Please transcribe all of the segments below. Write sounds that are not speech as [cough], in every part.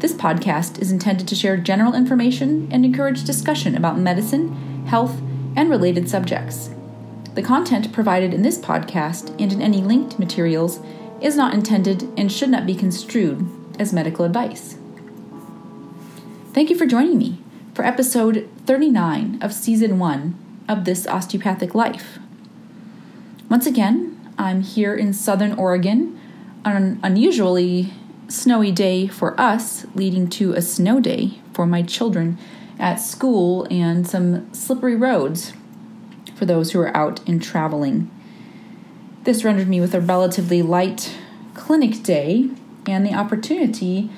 this podcast is intended to share general information and encourage discussion about medicine, health, and related subjects. The content provided in this podcast and in any linked materials is not intended and should not be construed as medical advice. Thank you for joining me for episode 39 of season 1 of This Osteopathic Life. Once again, I'm here in southern Oregon on an unusually snowy day for us, leading to a snow day for my children at school and some slippery roads for those who are out and traveling. This rendered me with a relatively light clinic day and the opportunity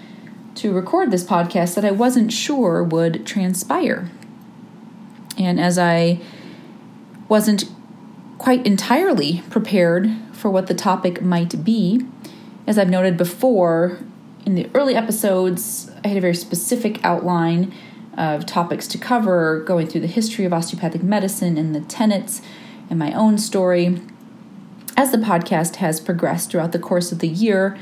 to record this podcast that I wasn't sure would transpire. And as I wasn't quite entirely prepared for what the topic might be, as I've noted before in the early episodes, I had a very specific outline of topics to cover, going through the history of osteopathic medicine and the tenets and my own story. As the podcast has progressed throughout the course of the year,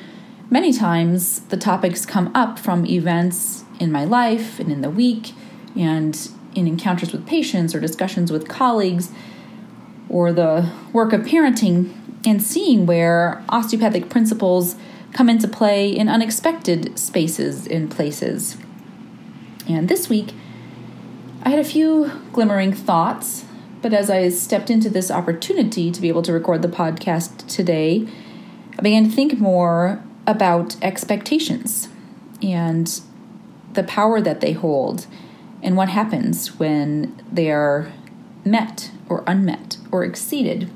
Many times, the topics come up from events in my life and in the week, and in encounters with patients or discussions with colleagues, or the work of parenting, and seeing where osteopathic principles come into play in unexpected spaces and places. And this week, I had a few glimmering thoughts, but as I stepped into this opportunity to be able to record the podcast today, I began to think more about expectations and the power that they hold and what happens when they are met or unmet or exceeded.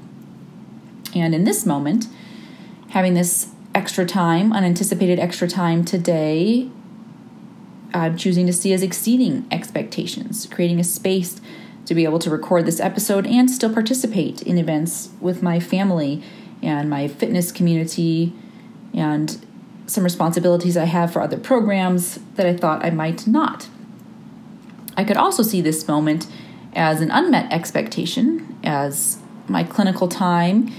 And in this moment, having this extra time, unanticipated extra time today, I'm choosing to see as exceeding expectations, creating a space to be able to record this episode and still participate in events with my family and my fitness community and some responsibilities I have for other programs that I thought I might not. I could also see this moment as an unmet expectation, as my clinical time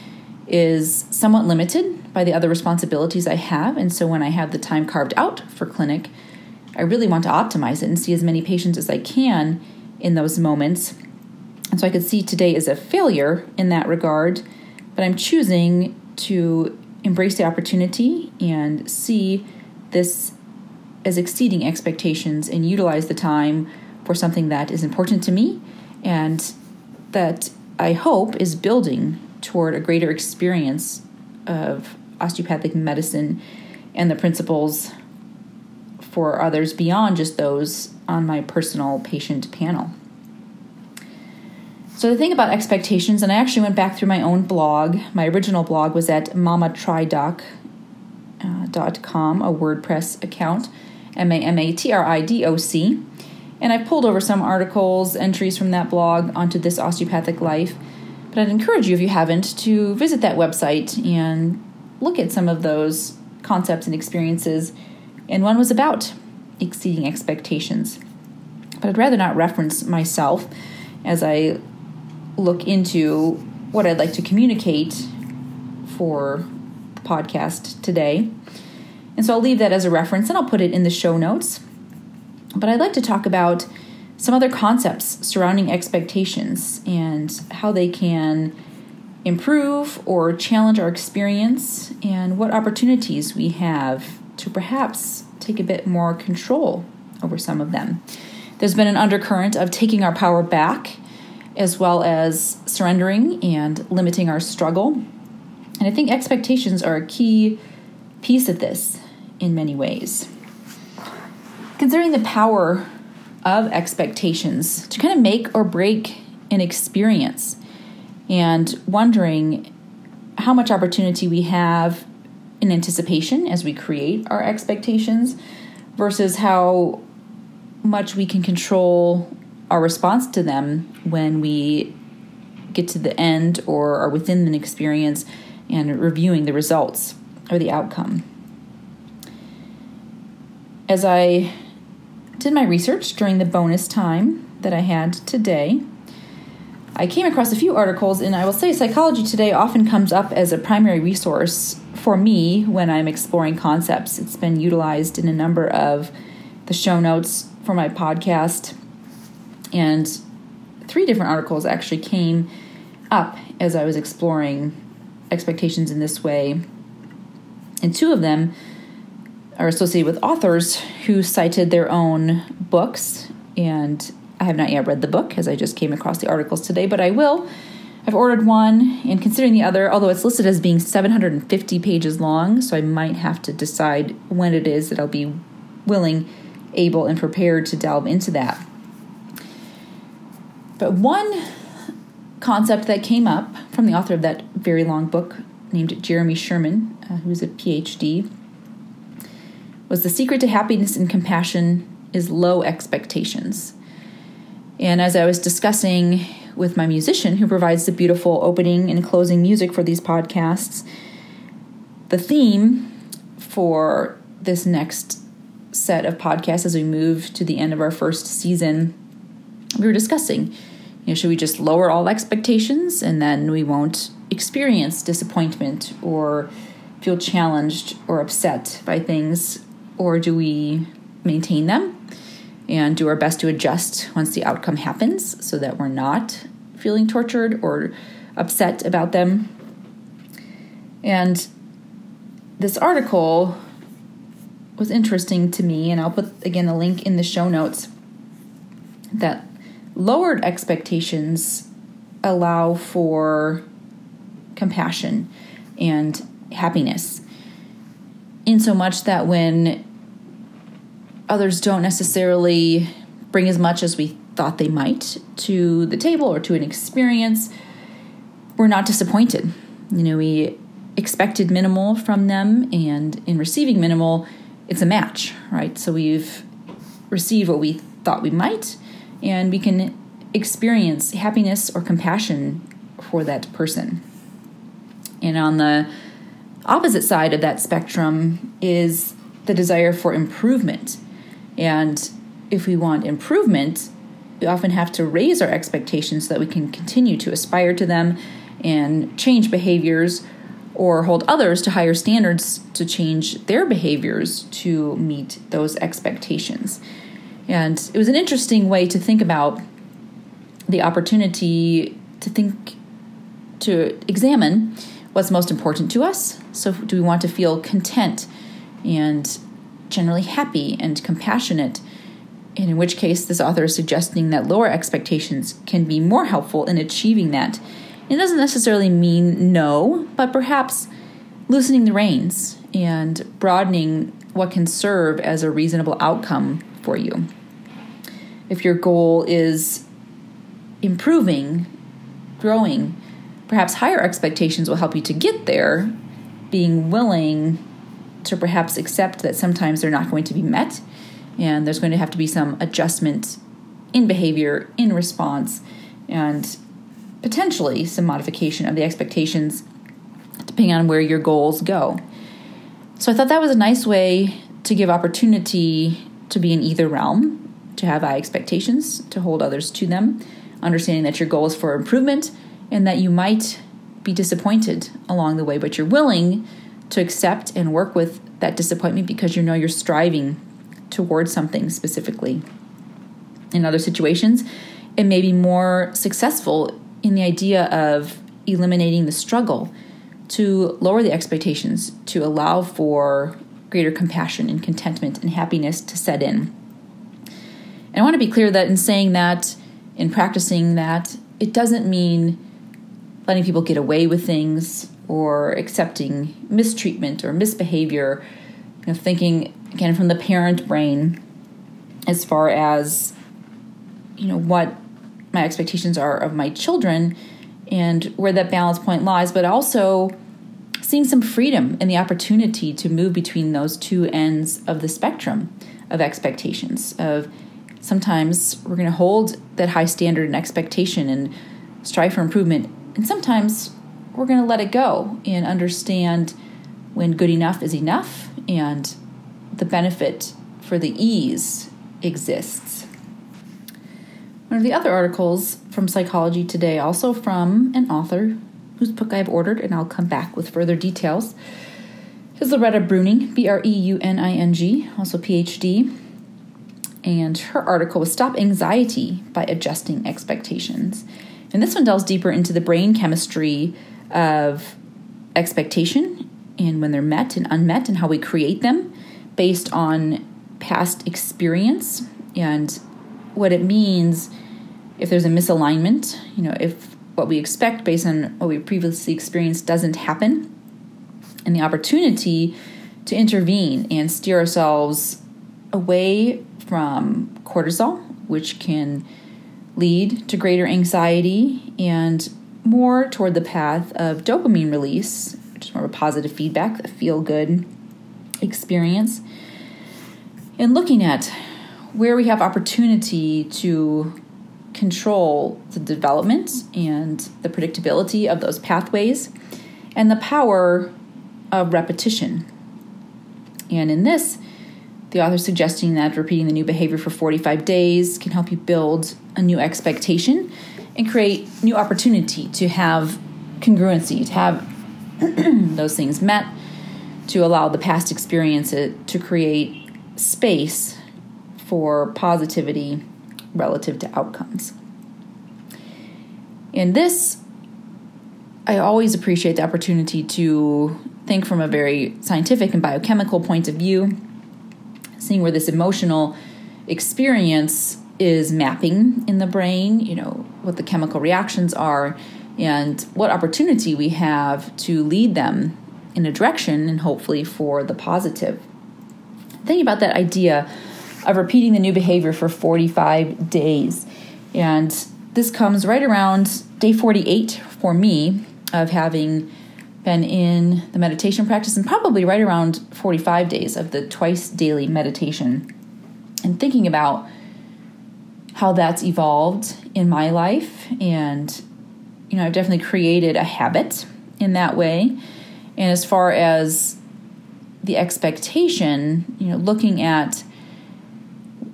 is somewhat limited by the other responsibilities I have. And so when I have the time carved out for clinic, I really want to optimize it and see as many patients as I can in those moments. And so I could see today as a failure in that regard, but I'm choosing to embrace the opportunity and see this as exceeding expectations and utilize the time for something that is important to me and that I hope is building toward a greater experience of osteopathic medicine and the principles for others beyond just those on my personal patient panel. So the thing about expectations, and I actually went back through my own blog. My original blog was at mamatridoc.com, a WordPress account, M A M A T R I D O C. And I pulled over some articles, entries from that blog onto this osteopathic life. But I'd encourage you, if you haven't, to visit that website and look at some of those concepts and experiences. And one was about exceeding expectations. But I'd rather not reference myself as I look into what I'd like to communicate for the podcast today. And so I'll leave that as a reference and I'll put it in the show notes. But I'd like to talk about some other concepts surrounding expectations and how they can improve or challenge our experience and what opportunities we have to perhaps take a bit more control over some of them. There's been an undercurrent of taking our power back as well as surrendering and limiting our struggle. And I think expectations are a key piece of this in many ways. Considering the power of expectations to kind of make or break an experience and wondering how much opportunity we have in anticipation as we create our expectations versus how much we can control our response to them when we get to the end or are within an experience and reviewing the results or the outcome. As I did my research during the bonus time that I had today, I came across a few articles, and I will say Psychology Today often comes up as a primary resource for me when I'm exploring concepts. It's been utilized in a number of the show notes for my podcast, and three different articles actually came up as I was exploring expectations in this way. And two of them are associated with authors who cited their own books. And I have not yet read the book as I just came across the articles today, but I will. I've ordered one, and considering the other, although it's listed as being 750 pages long, so I might have to decide when it is that I'll be willing, able, and prepared to delve into that. But one concept that came up from the author of that very long book named Jeremy Sherman, uh, who's a PhD, was the secret to happiness and compassion is low expectations. And as I was discussing with my musician who provides the beautiful opening and closing music for these podcasts, the theme for this next set of podcasts as we move to the end of our first season, we were discussing you know, should we just lower all expectations and then we won't experience disappointment or feel challenged or upset by things? Or do we maintain them and do our best to adjust once the outcome happens so that we're not feeling tortured or upset about them? And this article was interesting to me, and I'll put again the link in the show notes that lowered expectations allow for compassion and happiness in so much that when others don't necessarily bring as much as we thought they might to the table or to an experience we're not disappointed you know we expected minimal from them and in receiving minimal it's a match right so we've received what we thought we might and we can experience happiness or compassion for that person. And on the opposite side of that spectrum is the desire for improvement. And if we want improvement, we often have to raise our expectations so that we can continue to aspire to them and change behaviors or hold others to higher standards to change their behaviors to meet those expectations. And it was an interesting way to think about the opportunity to think, to examine what's most important to us. So, do we want to feel content and generally happy and compassionate? And in which case, this author is suggesting that lower expectations can be more helpful in achieving that. It doesn't necessarily mean no, but perhaps loosening the reins and broadening what can serve as a reasonable outcome for you. If your goal is improving, growing, perhaps higher expectations will help you to get there, being willing to perhaps accept that sometimes they're not going to be met and there's going to have to be some adjustment in behavior, in response, and potentially some modification of the expectations depending on where your goals go. So I thought that was a nice way to give opportunity to be in either realm to have high expectations, to hold others to them, understanding that your goal is for improvement and that you might be disappointed along the way, but you're willing to accept and work with that disappointment because you know you're striving towards something specifically. In other situations, it may be more successful in the idea of eliminating the struggle to lower the expectations, to allow for greater compassion and contentment and happiness to set in. And I want to be clear that in saying that, in practicing that, it doesn't mean letting people get away with things or accepting mistreatment or misbehavior. You know, thinking again from the parent brain as far as you know what my expectations are of my children and where that balance point lies, but also seeing some freedom and the opportunity to move between those two ends of the spectrum of expectations of Sometimes we're going to hold that high standard and expectation and strive for improvement. And sometimes we're going to let it go and understand when good enough is enough and the benefit for the ease exists. One of the other articles from Psychology Today, also from an author whose book I've ordered, and I'll come back with further details, is Loretta Breuning, B R E U N I N G, also PhD. And her article was Stop Anxiety by Adjusting Expectations. And this one delves deeper into the brain chemistry of expectation and when they're met and unmet and how we create them based on past experience and what it means if there's a misalignment, you know, if what we expect based on what we previously experienced doesn't happen, and the opportunity to intervene and steer ourselves away from cortisol, which can lead to greater anxiety, and more toward the path of dopamine release, which is more of a positive feedback, a feel good experience and looking at where we have opportunity to control the development and the predictability of those pathways and the power of repetition. And in this, the author suggesting that repeating the new behavior for 45 days can help you build a new expectation and create new opportunity to have congruency, to have [clears throat] those things met, to allow the past experience uh, to create space for positivity relative to outcomes. In this, I always appreciate the opportunity to think from a very scientific and biochemical point of view, seeing where this emotional experience is mapping in the brain, you know, what the chemical reactions are, and what opportunity we have to lead them in a direction and hopefully for the positive thinking about that idea of repeating the new behavior for 45 days. And this comes right around day 48 for me of having been in the meditation practice and probably right around 45 days of the twice daily meditation and thinking about how that's evolved in my life. And you know I've definitely created a habit in that way. And as far as the expectation, you know, looking at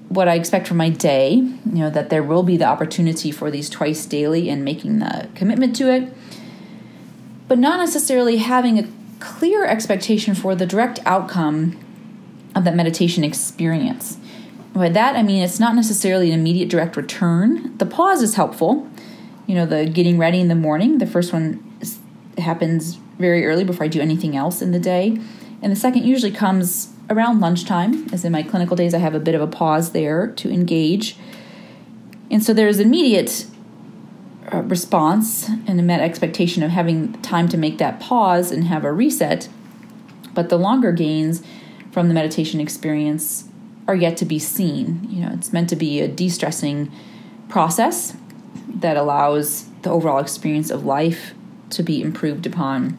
what I expect from my day, you know, that there will be the opportunity for these twice daily and making the commitment to it, but not necessarily having a clear expectation for the direct outcome of that meditation experience. By that, I mean it's not necessarily an immediate direct return. The pause is helpful. You know, the getting ready in the morning, the first one is, happens very early before I do anything else in the day. And the second usually comes around lunchtime, as in my clinical days, I have a bit of a pause there to engage. And so there's immediate response and a met expectation of having time to make that pause and have a reset. But the longer gains from the meditation experience are yet to be seen. You know, it's meant to be a de stressing process that allows the overall experience of life to be improved upon.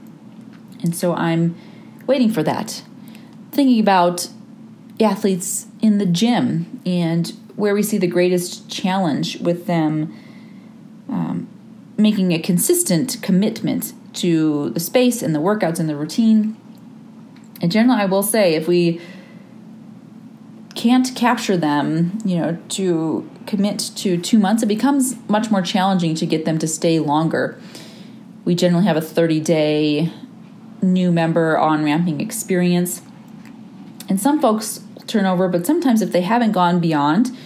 And so I'm waiting for that. Thinking about athletes in the gym and where we see the greatest challenge with them um, making a consistent commitment to the space and the workouts and the routine. In general, I will say if we can't capture them, you know, to commit to two months, it becomes much more challenging to get them to stay longer. We generally have a 30 day new member on ramping experience. And some folks turn over, but sometimes if they haven't gone beyond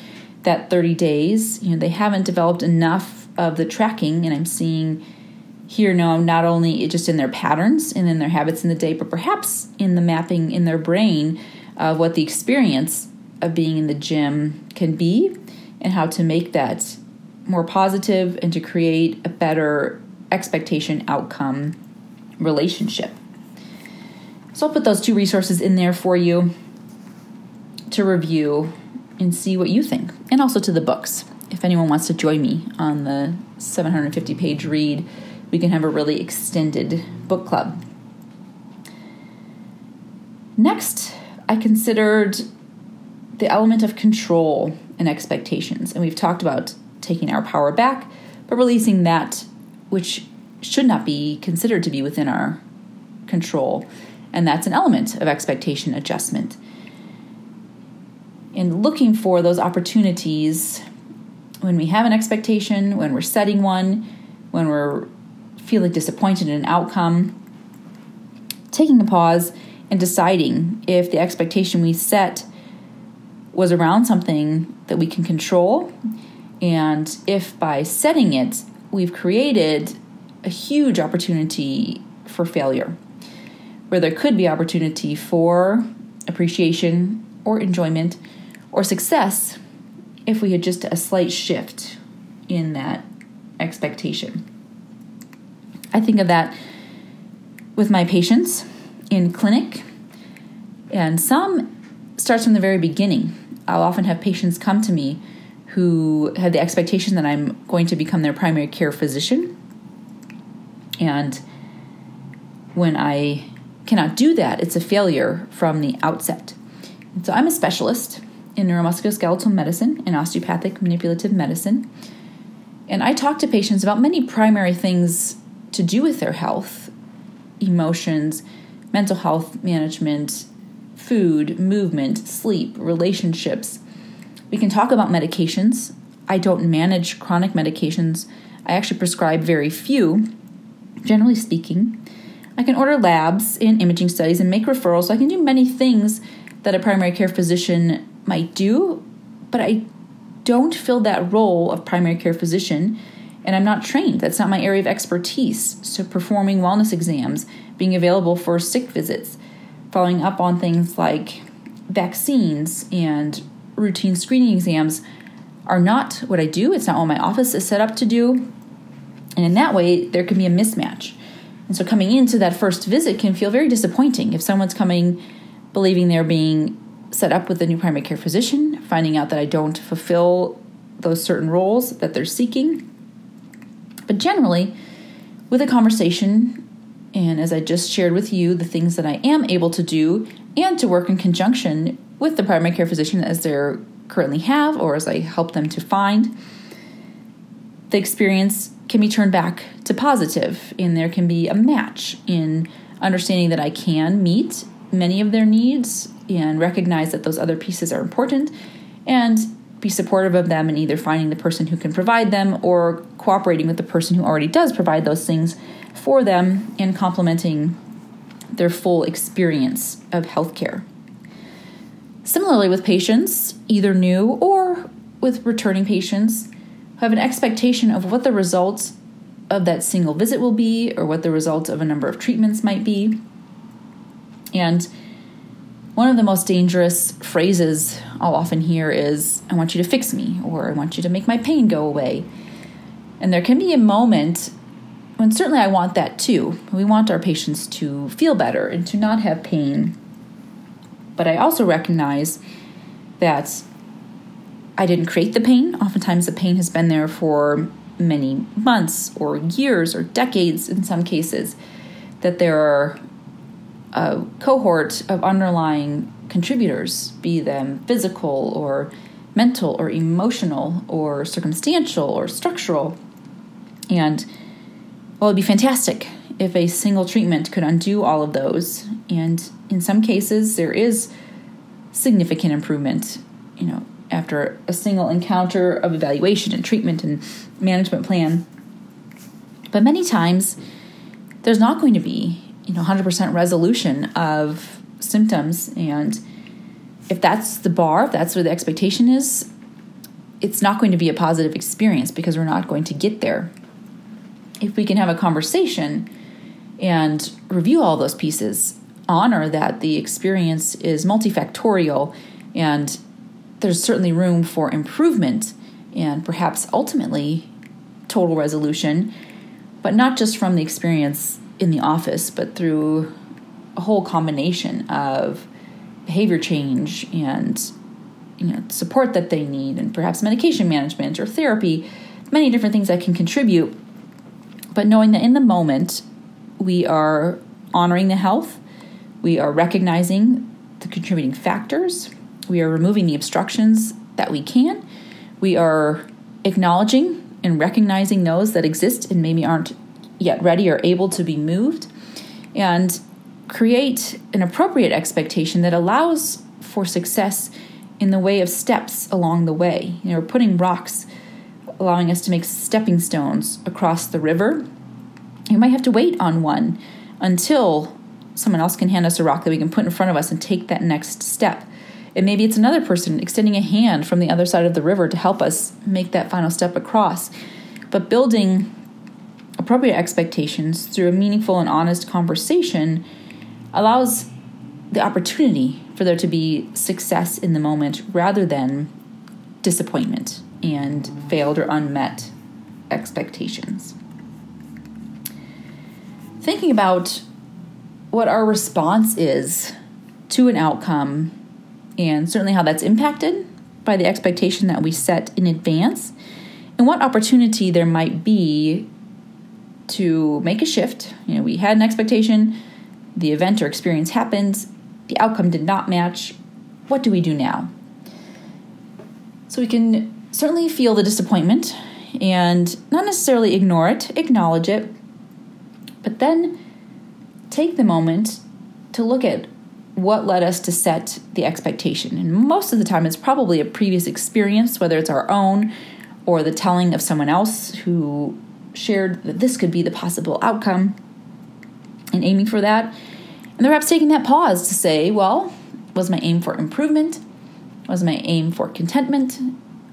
that 30 days, you know, they haven't developed enough of the tracking, and I'm seeing here now not only just in their patterns and in their habits in the day, but perhaps in the mapping in their brain of what the experience of being in the gym can be and how to make that more positive and to create a better expectation outcome relationship. So I'll put those two resources in there for you to review and see what you think, and also to the books. If anyone wants to join me on the 750 page read, we can have a really extended book club. Next, I considered the element of control and expectations. And we've talked about taking our power back, but releasing that which should not be considered to be within our control. And that's an element of expectation adjustment. In looking for those opportunities when we have an expectation, when we're setting one, when we're feeling disappointed in an outcome, taking a pause and deciding if the expectation we set was around something that we can control, and if by setting it, we've created a huge opportunity for failure, where there could be opportunity for appreciation or enjoyment or success if we had just a slight shift in that expectation. I think of that with my patients in clinic, and some starts from the very beginning. I'll often have patients come to me who have the expectation that I'm going to become their primary care physician. And when I cannot do that, it's a failure from the outset. And so I'm a specialist in neuromusculoskeletal medicine and osteopathic manipulative medicine. And I talk to patients about many primary things to do with their health emotions, mental health management, food, movement, sleep, relationships. We can talk about medications. I don't manage chronic medications, I actually prescribe very few, generally speaking. I can order labs and imaging studies and make referrals. So I can do many things that a primary care physician might do, but I don't fill that role of primary care physician and I'm not trained. That's not my area of expertise. So, performing wellness exams, being available for sick visits, following up on things like vaccines and routine screening exams are not what I do. It's not what my office is set up to do. And in that way, there can be a mismatch. And so, coming into that first visit can feel very disappointing if someone's coming believing they're being set up with a new primary care physician, finding out that I don't fulfill those certain roles that they're seeking. But generally, with a conversation, and as I just shared with you, the things that I am able to do and to work in conjunction with the primary care physician as they're currently have or as I help them to find, the experience can be turned back to positive, and there can be a match in understanding that I can meet many of their needs and recognize that those other pieces are important and be supportive of them in either finding the person who can provide them or cooperating with the person who already does provide those things for them and complementing their full experience of healthcare. Similarly, with patients, either new or with returning patients, who have an expectation of what the results of that single visit will be or what the results of a number of treatments might be. And one of the most dangerous phrases I'll often hear is, I want you to fix me, or I want you to make my pain go away. And there can be a moment when certainly I want that too. We want our patients to feel better and to not have pain. But I also recognize that I didn't create the pain. Oftentimes, the pain has been there for many months or years or decades in some cases, that there are a cohort of underlying contributors, be them physical or mental or emotional or circumstantial or structural. And well, it'd be fantastic if a single treatment could undo all of those. And in some cases, there is significant improvement, you know, after a single encounter of evaluation and treatment and management plan. But many times, there's not going to be you know 100% resolution of symptoms. And if that's the bar if that's where the expectation is it's not going to be a positive experience because we're not going to get there. If we can have a conversation and review all those pieces honor that the experience is multifactorial and there's certainly room for improvement and perhaps ultimately total resolution but not just from the experience in the office, but through a whole combination of behavior change and you know support that they need and perhaps medication management or therapy many different things that can contribute but knowing that in the moment we are honoring the health we are recognizing the contributing factors We are removing the obstructions that we can. We are acknowledging and recognizing those that exist and maybe aren't yet ready or able to be moved. And create an appropriate expectation that allows for success in the way of steps along the way. You know, putting rocks, allowing us to make stepping stones across the river. You might have to wait on one until someone else can hand us a rock that we can put in front of us and take that next step. And maybe it's another person extending a hand from the other side of the river to help us make that final step across. But building appropriate expectations through a meaningful and honest conversation allows the opportunity for there to be success in the moment rather than disappointment and failed or unmet expectations. Thinking about what our response is to an outcome and certainly how that's impacted by the expectation that we set in advance and what opportunity there might be to make a shift. You know, we had an expectation, the event or experience happened, the outcome did not match. What do we do now? So we can certainly feel the disappointment and not necessarily ignore it, acknowledge it, but then take the moment to look at what led us to set the expectation. And most of the time, it's probably a previous experience, whether it's our own or the telling of someone else who shared that this could be the possible outcome and aiming for that. And the perhaps taking that pause to say, well, was my aim for improvement? Was my aim for contentment?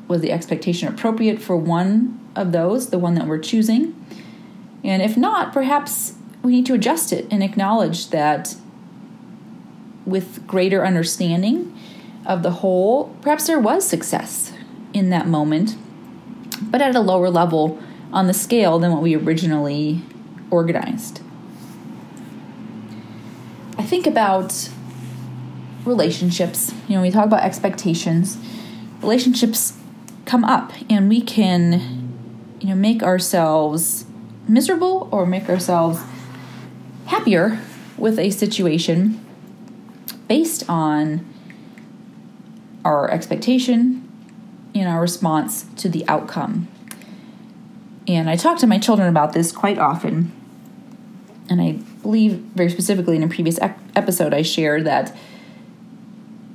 Was the expectation appropriate for one of those, the one that we're choosing? And if not, perhaps we need to adjust it and acknowledge that with greater understanding of the whole, perhaps there was success in that moment, but at a lower level on the scale than what we originally organized. I think about relationships. You know, we talk about expectations. Relationships come up, and we can, you know, make ourselves miserable or make ourselves happier with a situation based on our expectation and our response to the outcome. And I talk to my children about this quite often. And I believe very specifically in a previous episode, I shared that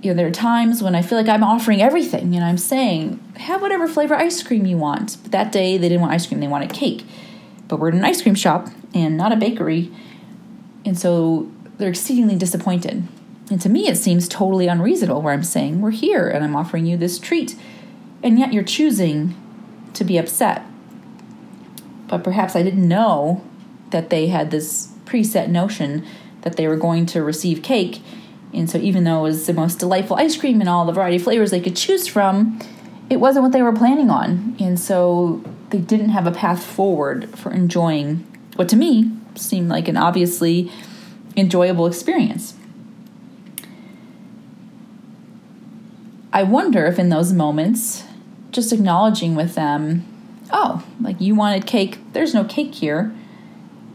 you know there are times when I feel like I'm offering everything and I'm saying have whatever flavor ice cream you want. But that day they didn't want ice cream; they wanted cake. But we're in an ice cream shop and not a bakery, and so they're exceedingly disappointed. And to me, it seems totally unreasonable where I'm saying, We're here and I'm offering you this treat. And yet you're choosing to be upset. But perhaps I didn't know that they had this preset notion that they were going to receive cake. And so, even though it was the most delightful ice cream and all the variety of flavors they could choose from, it wasn't what they were planning on. And so, they didn't have a path forward for enjoying what to me seemed like an obviously enjoyable experience. I wonder if in those moments, just acknowledging with them, oh, like you wanted cake, there's no cake here.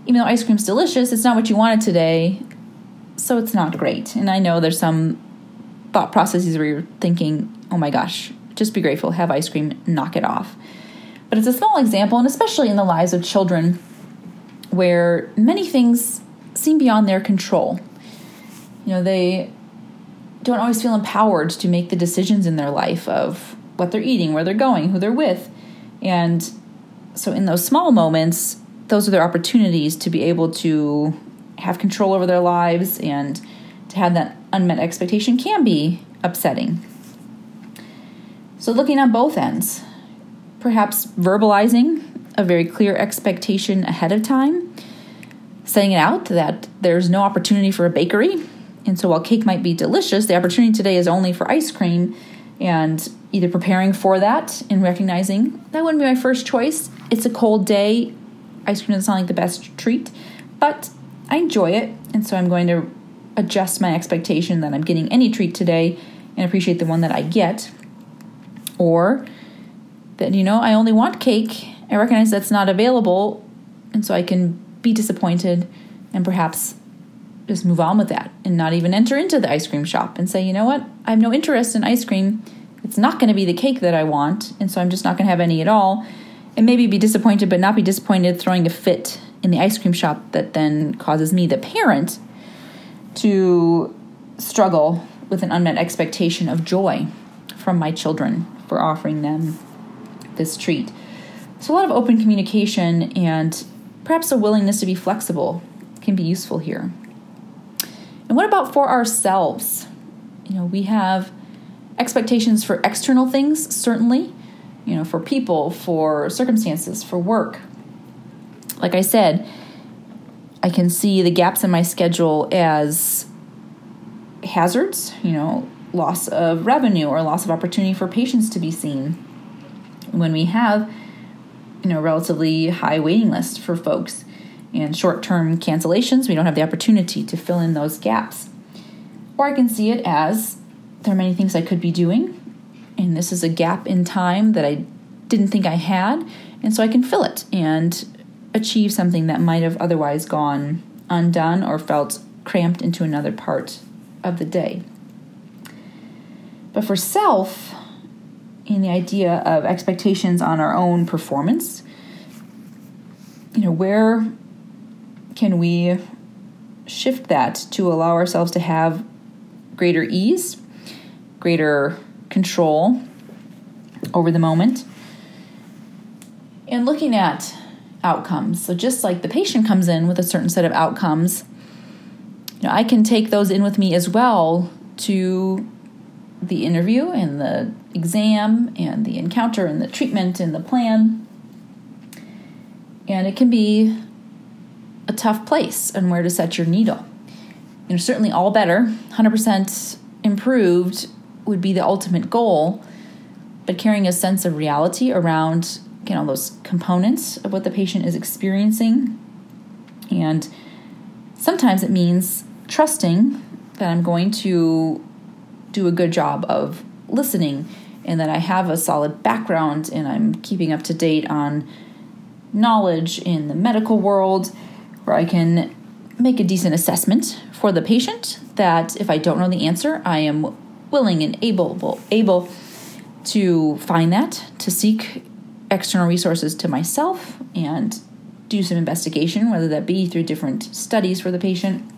Even though ice cream's delicious, it's not what you wanted today, so it's not great. And I know there's some thought processes where you're thinking, oh my gosh, just be grateful, have ice cream, knock it off. But it's a small example, and especially in the lives of children, where many things seem beyond their control. You know, they don't always feel empowered to make the decisions in their life of what they're eating, where they're going, who they're with. And so, in those small moments, those are their opportunities to be able to have control over their lives and to have that unmet expectation can be upsetting. So, looking on both ends, perhaps verbalizing a very clear expectation ahead of time, saying it out that there's no opportunity for a bakery and so while cake might be delicious, the opportunity today is only for ice cream and either preparing for that and recognizing that wouldn't be my first choice. It's a cold day. Ice cream doesn't sound like the best treat, but I enjoy it. And so I'm going to adjust my expectation that I'm getting any treat today and appreciate the one that I get. Or that, you know, I only want cake. I recognize that's not available. And so I can be disappointed and perhaps just move on with that and not even enter into the ice cream shop and say, you know what, I have no interest in ice cream. It's not going to be the cake that I want, and so I'm just not going to have any at all. And maybe be disappointed, but not be disappointed throwing a fit in the ice cream shop that then causes me, the parent, to struggle with an unmet expectation of joy from my children for offering them this treat. So, a lot of open communication and perhaps a willingness to be flexible can be useful here. And what about for ourselves? You know, we have expectations for external things, certainly, you know, for people, for circumstances, for work. Like I said, I can see the gaps in my schedule as hazards, you know, loss of revenue or loss of opportunity for patients to be seen. When we have, you know, relatively high waiting list for folks, and short term cancellations, we don't have the opportunity to fill in those gaps. Or I can see it as there are many things I could be doing, and this is a gap in time that I didn't think I had, and so I can fill it and achieve something that might have otherwise gone undone or felt cramped into another part of the day. But for self, in the idea of expectations on our own performance, you know, where can we shift that to allow ourselves to have greater ease, greater control over the moment? And looking at outcomes. So, just like the patient comes in with a certain set of outcomes, you know, I can take those in with me as well to the interview and the exam and the encounter and the treatment and the plan. And it can be a tough place and where to set your needle. You know, certainly all better, 100% improved would be the ultimate goal, but carrying a sense of reality around you know those components of what the patient is experiencing. And sometimes it means trusting that I'm going to do a good job of listening and that I have a solid background and I'm keeping up to date on knowledge in the medical world where I can make a decent assessment for the patient that if I don't know the answer, I am willing and able able to find that, to seek external resources to myself and do some investigation, whether that be through different studies for the patient,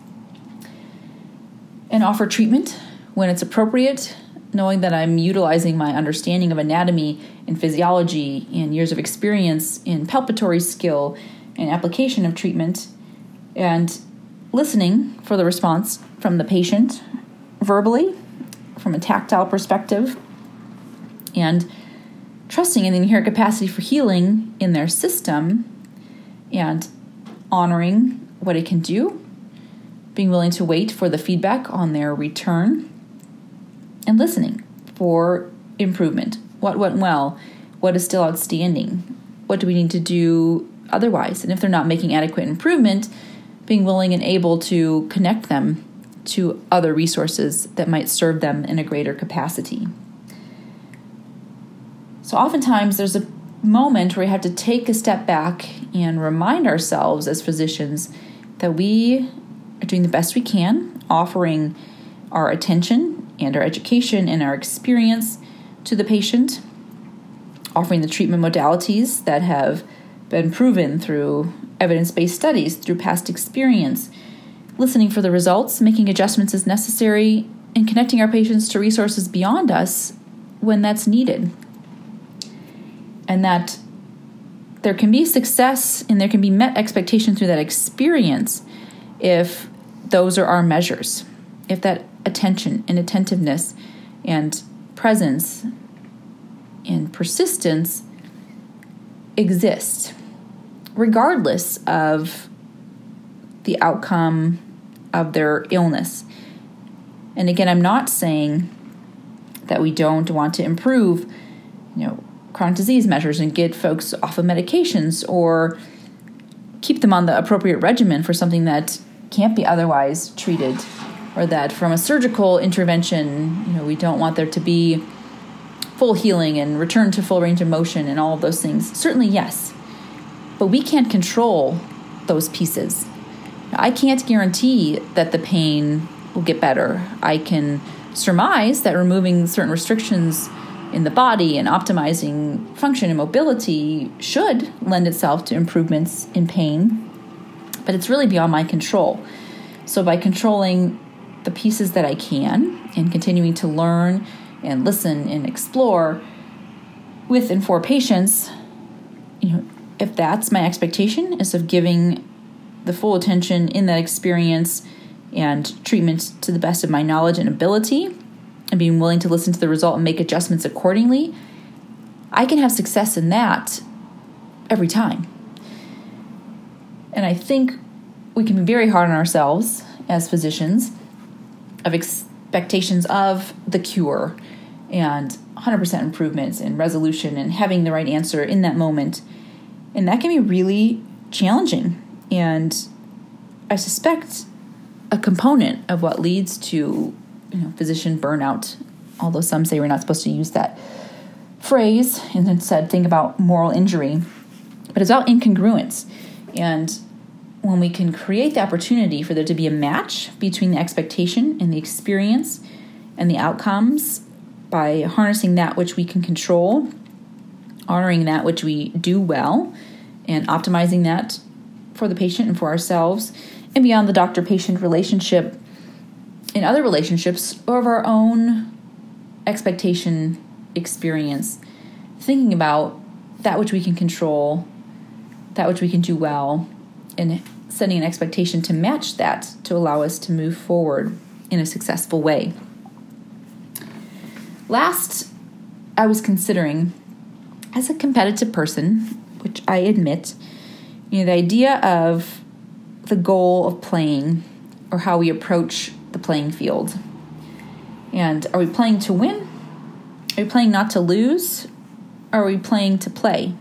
and offer treatment when it's appropriate, knowing that I'm utilizing my understanding of anatomy and physiology and years of experience in palpatory skill and application of treatment, and listening for the response from the patient verbally, from a tactile perspective, and trusting in the inherent capacity for healing in their system and honoring what it can do, being willing to wait for the feedback on their return, and listening for improvement. What went well? What is still outstanding? What do we need to do otherwise? And if they're not making adequate improvement, being willing and able to connect them to other resources that might serve them in a greater capacity. So, oftentimes, there's a moment where we have to take a step back and remind ourselves as physicians that we are doing the best we can, offering our attention and our education and our experience to the patient, offering the treatment modalities that have been proven through evidence based studies, through past experience, listening for the results, making adjustments as necessary, and connecting our patients to resources beyond us when that's needed and that there can be success and there can be met expectations through that experience if those are our measures. If that attention and attentiveness and presence and persistence exist, regardless of the outcome of their illness. And again, I'm not saying that we don't want to improve, you know, chronic disease measures and get folks off of medications or keep them on the appropriate regimen for something that can't be otherwise treated or that from a surgical intervention you know we don't want there to be full healing and return to full range of motion and all of those things certainly yes but we can't control those pieces I can't guarantee that the pain will get better. I can surmise that removing certain restrictions in the body and optimizing function and mobility should lend itself to improvements in pain, but it's really beyond my control. So, by controlling the pieces that I can and continuing to learn and listen and explore with and for patients, you know, if that's my expectation, is of giving the full attention in that experience and treatment to the best of my knowledge and ability, and being willing to listen to the result and make adjustments accordingly, I can have success in that every time. And I think we can be very hard on ourselves as physicians of expectations of the cure and 100% improvements and resolution and having the right answer in that moment. And that can be really challenging. And I suspect a component of what leads to you know, physician burnout, although some say we're not supposed to use that phrase and instead think about moral injury. But it's about incongruence. And when we can create the opportunity for there to be a match between the expectation and the experience and the outcomes by harnessing that which we can control, honoring that which we do well, and optimizing that for the patient and for ourselves, and beyond the doctor patient relationship, in other relationships, or of our own expectation experience, thinking about that which we can control, that which we can do well, and setting an expectation to match that to allow us to move forward in a successful way. Last, I was considering, as a competitive person, which I admit, you know, the idea of the goal of playing or how we approach the playing field. And are we playing to win? Are we playing not to lose? Are we playing to play?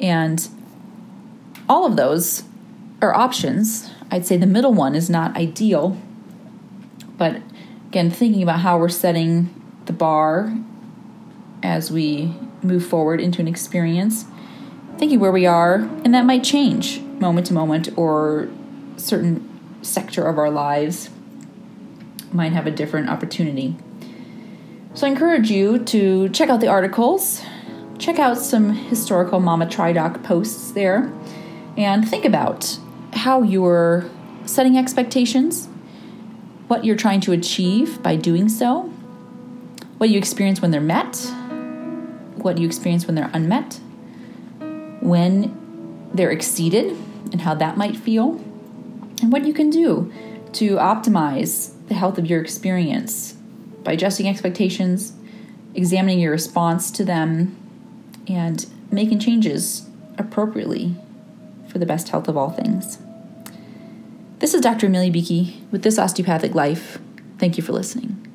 And all of those are options. I'd say the middle one is not ideal. But again, thinking about how we're setting the bar as we move forward into an experience, thinking where we are, and that might change moment to moment or certain sector of our lives might have a different opportunity. So I encourage you to check out the articles, check out some historical Mama Tridoc posts there, and think about how you're setting expectations, what you're trying to achieve by doing so, what you experience when they're met, what you experience when they're unmet, when they're exceeded, and how that might feel, and what you can do to optimize the health of your experience by adjusting expectations, examining your response to them, and making changes appropriately for the best health of all things. This is Dr. Amelia Beakey with This Osteopathic Life. Thank you for listening.